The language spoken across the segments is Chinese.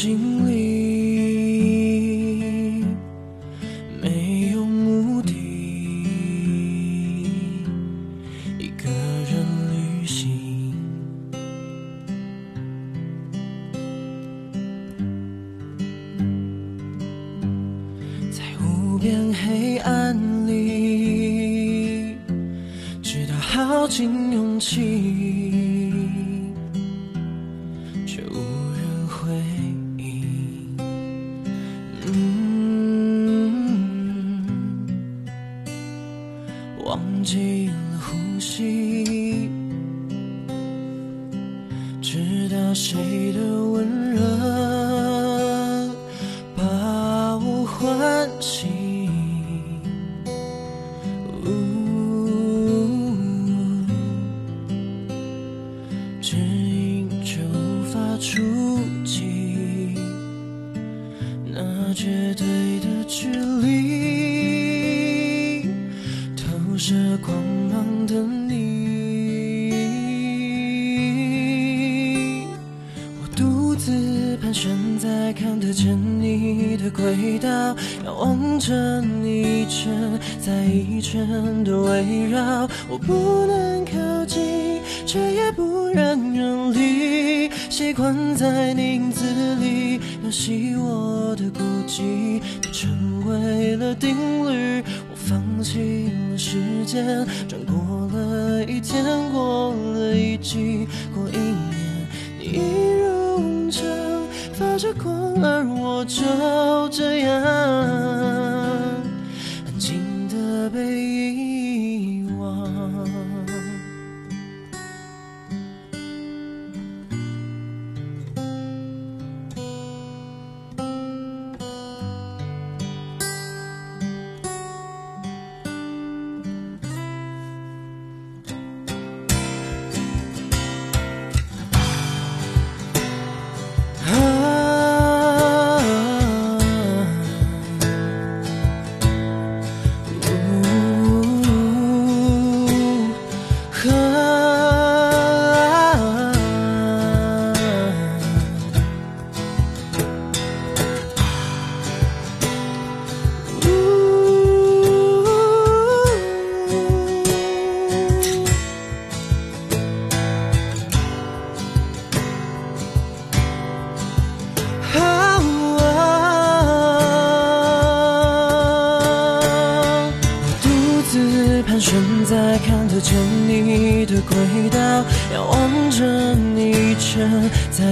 心里，没有目的，一个人旅行。在无边黑暗里，直到耗尽勇气，谁的温热把我唤醒。指引却无法触及那绝对在你的轨道，遥望着你一圈再一圈的围绕。我不能靠近，却也不愿远离，习惯在你影子里游戏我的孤寂。你成为了定律，我放弃了时间，转过了一天，过了一季，过一年，你一如着光，而我就这样安静的被可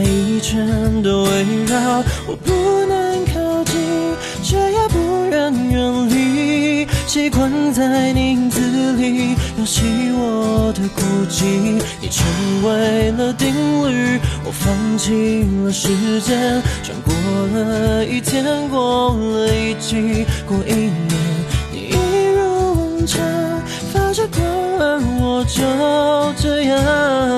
一圈的围绕。我不能靠近，却也不愿远离，习惯在你影子里游戏我的孤寂。你成为了定律，我放弃了时间，转过了一天，过了一季，过一年，你一如往常发着光，而我就这样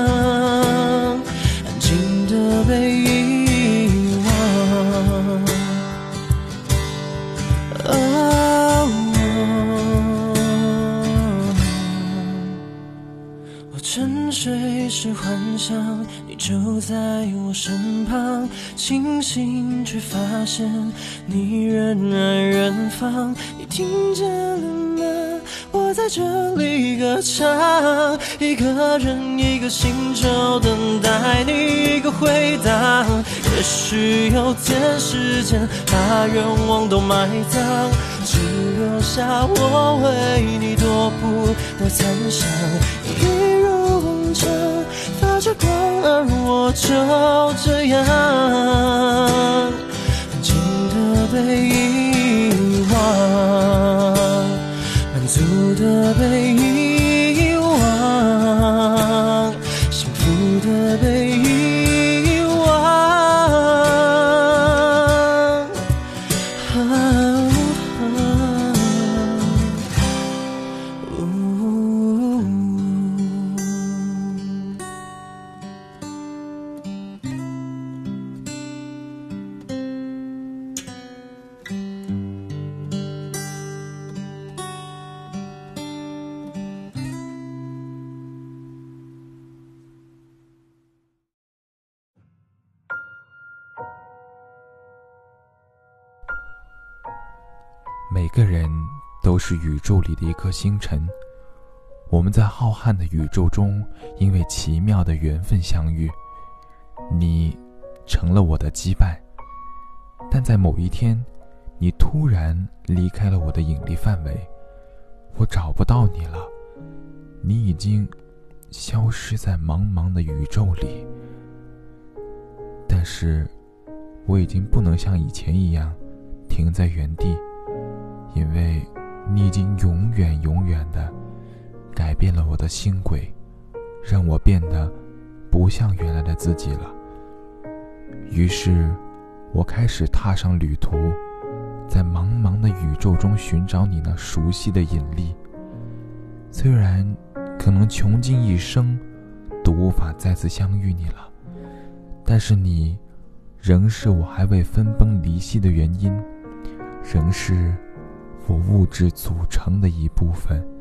幻想你就在我身旁，清醒却发现你人在远方。你听见了吗？我在这里歌唱，一个人一个星球等待你一个回答。也许有天时间把愿望都埋葬，只留下我为你每个人都是宇宙里的一颗星辰，我们在浩瀚的宇宙中，因为奇妙的缘分相遇，你成了我的羁绊。但在某一天，你突然离开了我的引力范围，我找不到你了，你已经消失在茫茫的宇宙里。但是，我已经不能像以前一样停在原地，因为你已经永远永远的改变了我的星轨，让我变得不像原来的自己了。于是。我开始踏上旅途，在茫茫的宇宙中寻找你那熟悉的引力。虽然可能穷尽一生都无法再次相遇你了，但是你仍是我还未分崩离析的原因，仍是我物质组成的一部分。